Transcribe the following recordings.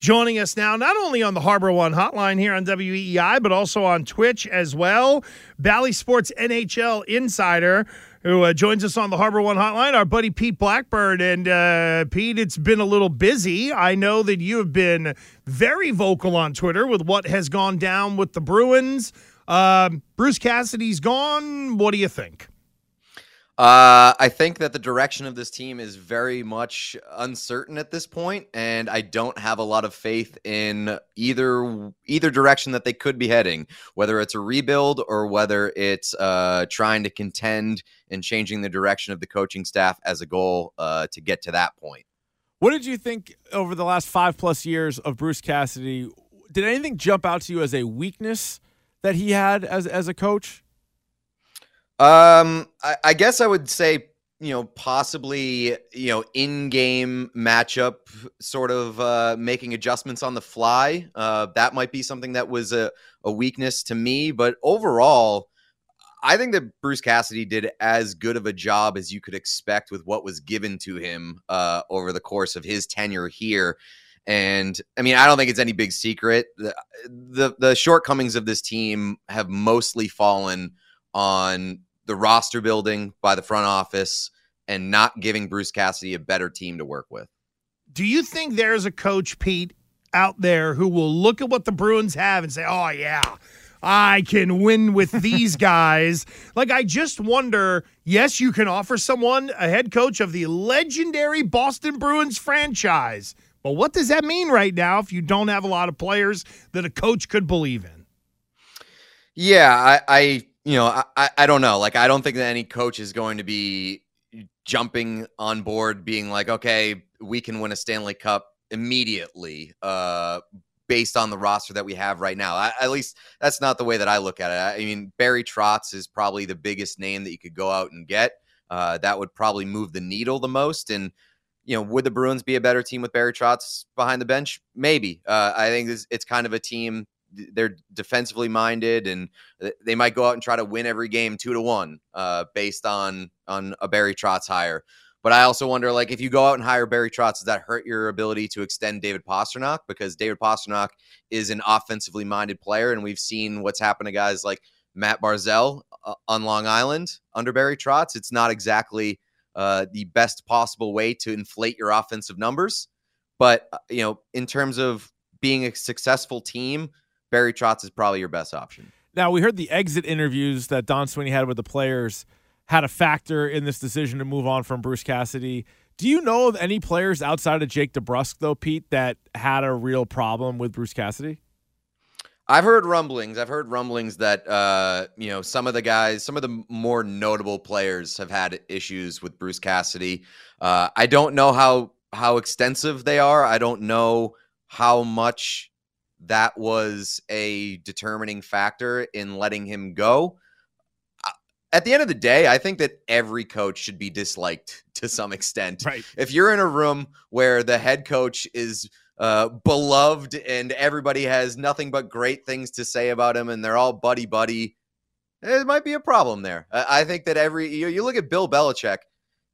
joining us now, not only on the Harbor One hotline here on WEEI, but also on Twitch as well. Bally Sports NHL insider who uh, joins us on the Harbor One hotline, our buddy Pete Blackburn. And uh, Pete, it's been a little busy. I know that you have been very vocal on Twitter with what has gone down with the Bruins. Uh, Bruce Cassidy's gone. What do you think? Uh, I think that the direction of this team is very much uncertain at this point, and I don't have a lot of faith in either either direction that they could be heading. Whether it's a rebuild or whether it's uh, trying to contend and changing the direction of the coaching staff as a goal uh, to get to that point. What did you think over the last five plus years of Bruce Cassidy? Did anything jump out to you as a weakness that he had as as a coach? Um, I, I guess I would say you know possibly you know in-game matchup sort of uh, making adjustments on the fly. Uh, that might be something that was a, a weakness to me but overall i think that bruce cassidy did as good of a job as you could expect with what was given to him uh, over the course of his tenure here. And i mean i don't think it's any big secret the, the, the shortcomings of this team have mostly fallen on the roster building by the front office and not giving Bruce Cassidy a better team to work with. Do you think there's a coach, Pete, out there who will look at what the Bruins have and say, oh, yeah, I can win with these guys? like, I just wonder yes, you can offer someone a head coach of the legendary Boston Bruins franchise. But what does that mean right now if you don't have a lot of players that a coach could believe in? Yeah, I, I you know, I, I don't know. Like, I don't think that any coach is going to be jumping on board, being like, okay, we can win a Stanley Cup immediately, uh, based on the roster that we have right now. I, at least that's not the way that I look at it. I mean, Barry Trotz is probably the biggest name that you could go out and get. Uh, that would probably move the needle the most. And you know, would the Bruins be a better team with Barry Trotz behind the bench? Maybe. Uh, I think it's, it's kind of a team they're defensively minded and they might go out and try to win every game two to one uh, based on on a Barry Trotz hire. But I also wonder, like, if you go out and hire Barry Trotz, does that hurt your ability to extend David Pastrnak? Because David Pastrnak is an offensively minded player, and we've seen what's happened to guys like Matt Barzal uh, on Long Island under Barry Trotz. It's not exactly uh, the best possible way to inflate your offensive numbers. But, uh, you know, in terms of being a successful team, Barry Trotz is probably your best option. Now, we heard the exit interviews that Don Sweeney had with the players had a factor in this decision to move on from Bruce Cassidy. Do you know of any players outside of Jake DeBrusk, though, Pete, that had a real problem with Bruce Cassidy? I've heard rumblings. I've heard rumblings that uh, you know some of the guys, some of the more notable players, have had issues with Bruce Cassidy. Uh, I don't know how how extensive they are. I don't know how much that was a determining factor in letting him go. At the end of the day, I think that every coach should be disliked to some extent. Right. If you're in a room where the head coach is uh, beloved and everybody has nothing but great things to say about him and they're all buddy buddy, it might be a problem there. I think that every you, you look at Bill Belichick,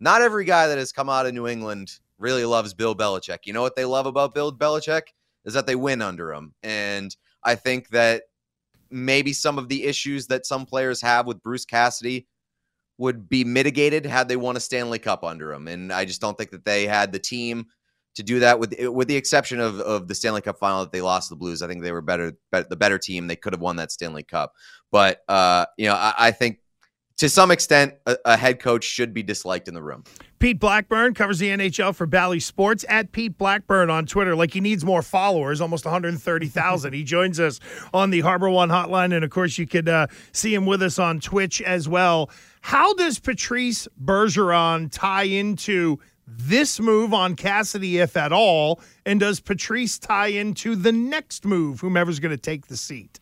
not every guy that has come out of New England really loves Bill Belichick. You know what they love about Bill Belichick? Is that they win under him. And I think that maybe some of the issues that some players have with Bruce Cassidy would be mitigated had they won a Stanley Cup under him. And I just don't think that they had the team to do that with with the exception of, of the Stanley Cup final that they lost to the Blues. I think they were better, better the better team. They could have won that Stanley Cup. But uh, you know, I, I think to some extent, a, a, head coach should be disliked in the room. Pete Blackburn covers the NHL for Bally Sports at Pete Blackburn on Twitter. Like he needs more followers, almost 130,000. he joins us on the Harbor One hotline. And of course, you could uh, see him with us on Twitch as well. How does Patrice Bergeron tie into this move on Cassidy, if at all? And does Patrice tie into the next move, whomever's going to take the seat?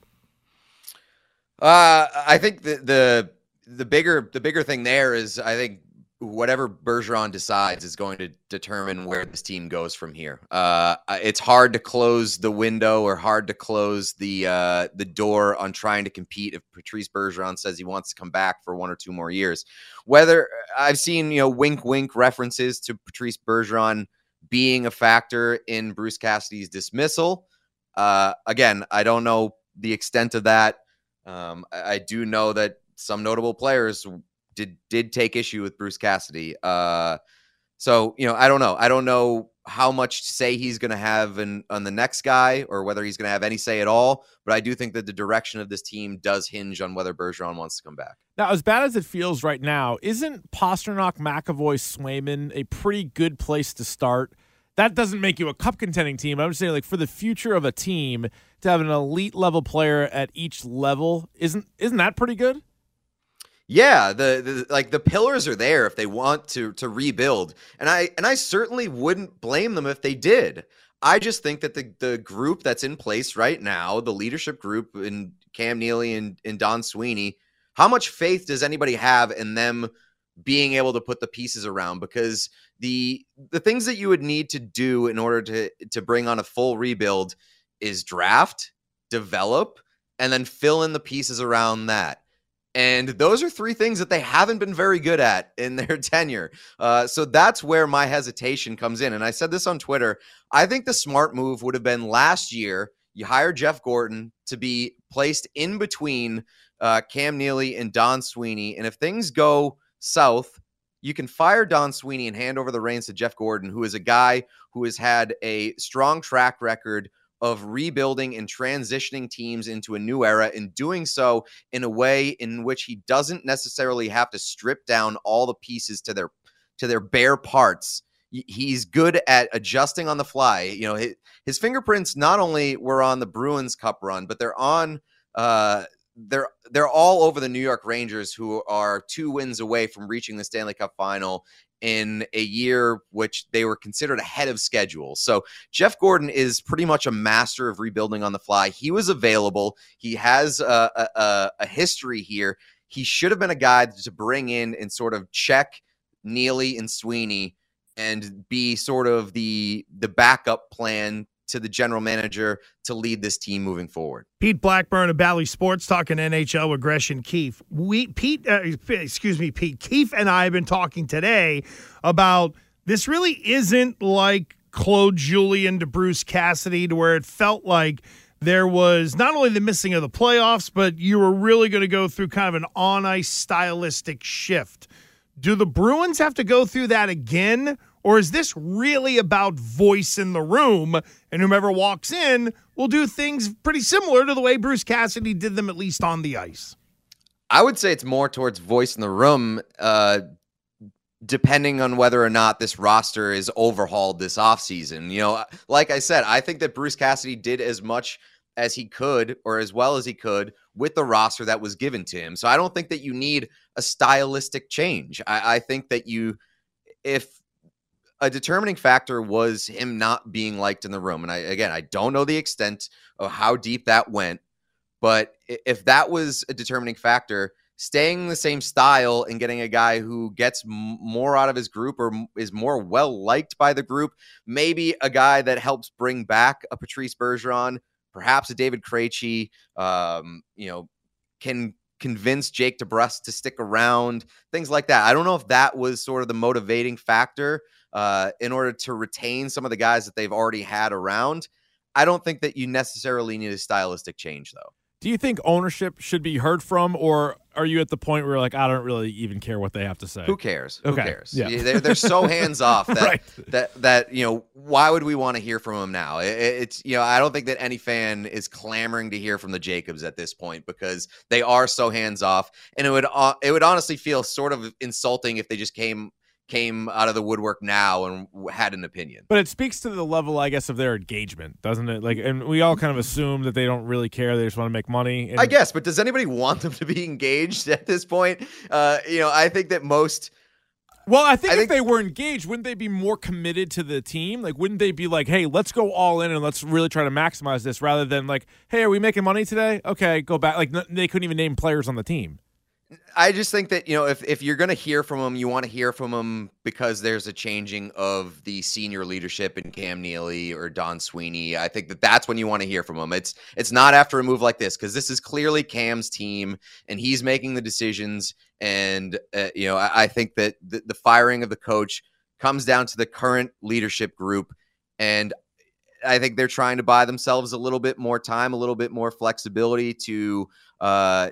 Uh, I think the, the the bigger the bigger thing there is I think whatever Bergeron decides is going to determine where this team goes from here. Uh, it's hard to close the window or hard to close the uh, the door on trying to compete if Patrice Bergeron says he wants to come back for one or two more years. Whether I've seen you know wink wink references to Patrice Bergeron being a factor in Bruce Cassidy's dismissal. Uh, again, I don't know the extent of that. Um, I, I, do know that some notable players did did take issue with Bruce Cassidy. Uh, so you know, I don't know. I don't know how much say he's going to have in, on the next guy or whether he's going to have any say at all. But I do think that the direction of this team does hinge on whether Bergeron wants to come back. Now, as bad as it feels right now, isn't Pastrnak, McAvoy, Swayman a pretty good place to start? That doesn't make you a cup contending team. I'm just saying, like for the future of a team, to have an elite level player at each level isn't isn't that pretty good? Yeah, the, the, like the pillars are there if they want to to rebuild. And I and I certainly wouldn't blame them if they did. I just think that the the group that's in place right now, the leadership group in Cam Neely and, and Don Sweeney, how much faith does anybody have in them being able to put the pieces around? Because the the things that you would need to do in order to to bring on a full rebuild is draft, develop, and then fill in the pieces around that. And those are three things that they haven't been very good at in their tenure. Uh, so that's where my hesitation comes in. And I said this on Twitter. I think the smart move would have been last year. You hire Jeff Gorton to be placed in between uh, Cam Neely and Don Sweeney. And if things go south, you can fire Don Sweeney and hand over the reins to Jeff Gorton, who is a guy who has had a strong track record of rebuilding and transitioning teams into a new era and doing so in a way in which he doesn't necessarily have to strip down all the pieces to their to their bare parts. He's good at adjusting on the fly. You know his, his fingerprints not only were on the bruins cup run but they're on uh they're they're all over the New York Rangers, who are two wins away from reaching the Stanley Cup final in a year which they were considered ahead of schedule. So Jeff Gorton is pretty much a master of rebuilding on the fly. He was available. He has a, a, a history here. He should have been a guy to bring in and sort of check Neely and Sweeney and be sort of the the backup plan to the general manager to lead this team moving forward. Pete Blackburn of Bally Sports talking NHL with Gresh and Keefe. We Pete, uh, excuse me, Pete Keefe and I have been talking today about this. Really isn't like Claude Julien to Bruce Cassidy, to where it felt like there was not only the missing of the playoffs, but you were really going to go through kind of an on ice stylistic shift. Do the Bruins have to go through that again? Or is this really about voice in the room and whomever walks in will do things pretty similar to the way Bruce Cassidy did them, at least on the ice? I would say it's more towards voice in the room, uh, depending on whether or not this roster is overhauled this offseason. You know, like I said, I think that Bruce Cassidy did as much as he could or as well as he could with the roster that was given to him. So I don't think that you need a stylistic change. I, I think that you, if a determining factor was him not being liked in the room. And I, again, I don't know the extent of how deep that went, but if that was a determining factor, staying the same style and getting a guy who gets more out of his group or is more well liked by the group, maybe a guy that helps bring back a Patrice Bergeron, perhaps a David Krejci, um, you know, can convince Jake DeBrusk to stick around, things like that. I don't know if that was sort of the motivating factor uh, in order to retain some of the guys that they've already had around. I don't think that you necessarily need a stylistic change, though. Do you think ownership should be heard from, or are you at the point where like I don't really even care what they have to say? Who cares? Okay. Who cares? Yeah. They're, they're so hands off that, right. that that you know why would we want to hear from them now? It, it's you know I don't think that any fan is clamoring to hear from the Jacobs at this point because they are so hands off, and it would uh, it would honestly feel sort of insulting if they just came came out of the woodwork now and had an opinion. But it speaks to the level, I guess, of their engagement, doesn't it? Like, and we all kind of assume that they don't really care; they just want to make money. And- I guess, but does anybody want them to be engaged at this point? Uh, you know, I think that most. Well, I think I if think- they were engaged, wouldn't they be more committed to the team? Like, wouldn't they be like, "Hey, let's go all in and let's really try to maximize this," rather than like, "Hey, are we making money today? Okay, go back." Like, they couldn't even name players on the team. I just think that you know if if you're going to hear from them, you want to hear from them because there's a changing of the senior leadership in Cam Neely or Don Sweeney. I think that that's when you want to hear from them. It's it's not after a move like this because this is clearly Cam's team and he's making the decisions. And uh, you know I, I think that the, the firing of the coach comes down to the current leadership group. And I think they're trying to buy themselves a little bit more time, a little bit more flexibility to uh,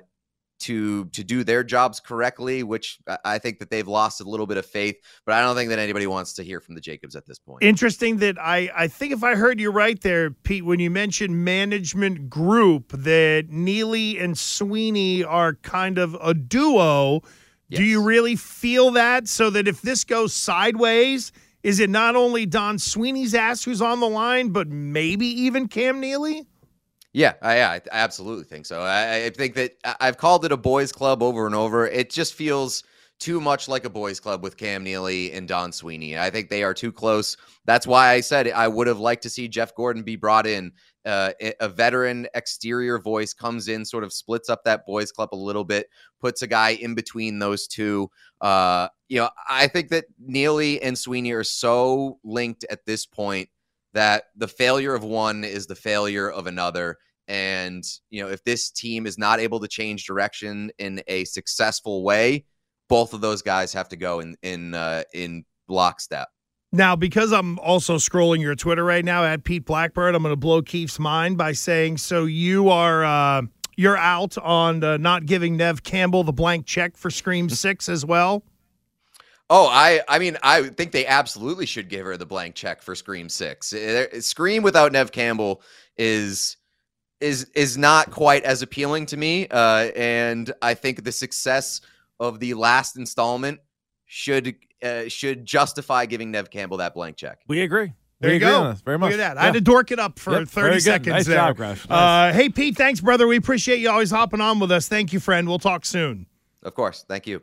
to to do their jobs correctly, which I think that they've lost a little bit of faith. But I don't think that anybody wants to hear from the Jacobs at this point. Interesting that I I think if I heard you right there, Pete, when you mentioned management group, that Neely and Sweeney are kind of a duo. Yes. Do you really feel that? So that if this goes sideways, is it not only Don Sweeney's ass who's on the line, but maybe even Cam Neely? Yeah, I, I, absolutely think so. I, I, think that I've called it a boys' club over and over. It just feels too much like a boys' club with Cam Neely and Don Sweeney. I think they are too close. That's why I said I would have liked to see Jeff Gorton be brought in. Uh, a veteran exterior voice comes in, sort of splits up that boys' club a little bit, puts a guy in between those two. Uh, you know, I think that Neely and Sweeney are so linked at this point that the failure of one is the failure of another. And, you know, if this team is not able to change direction in a successful way, both of those guys have to go in in uh, in lockstep. Now, because I'm also scrolling your Twitter right now at Pete Blackburn, I'm going to blow Keefe's mind by saying, "So you are uh, you're out on uh, not giving Neve Campbell the blank check for Scream Six as well." Oh, I I mean, I think they absolutely should give her the blank check for Scream Six. Eh, Scream without Neve Campbell is is is not quite as appealing to me, uh, and I think the success of the last installment should uh, should justify giving Neve Campbell that blank check. We agree. There we you go. Very much. Look at that. Yeah. I had to dork it up for yep, 30 seconds nice there. Job, Nice. Uh, hey, Pete, thanks, brother. We appreciate you always hopping on with us. Thank you, friend. We'll talk soon. Of course. Thank you.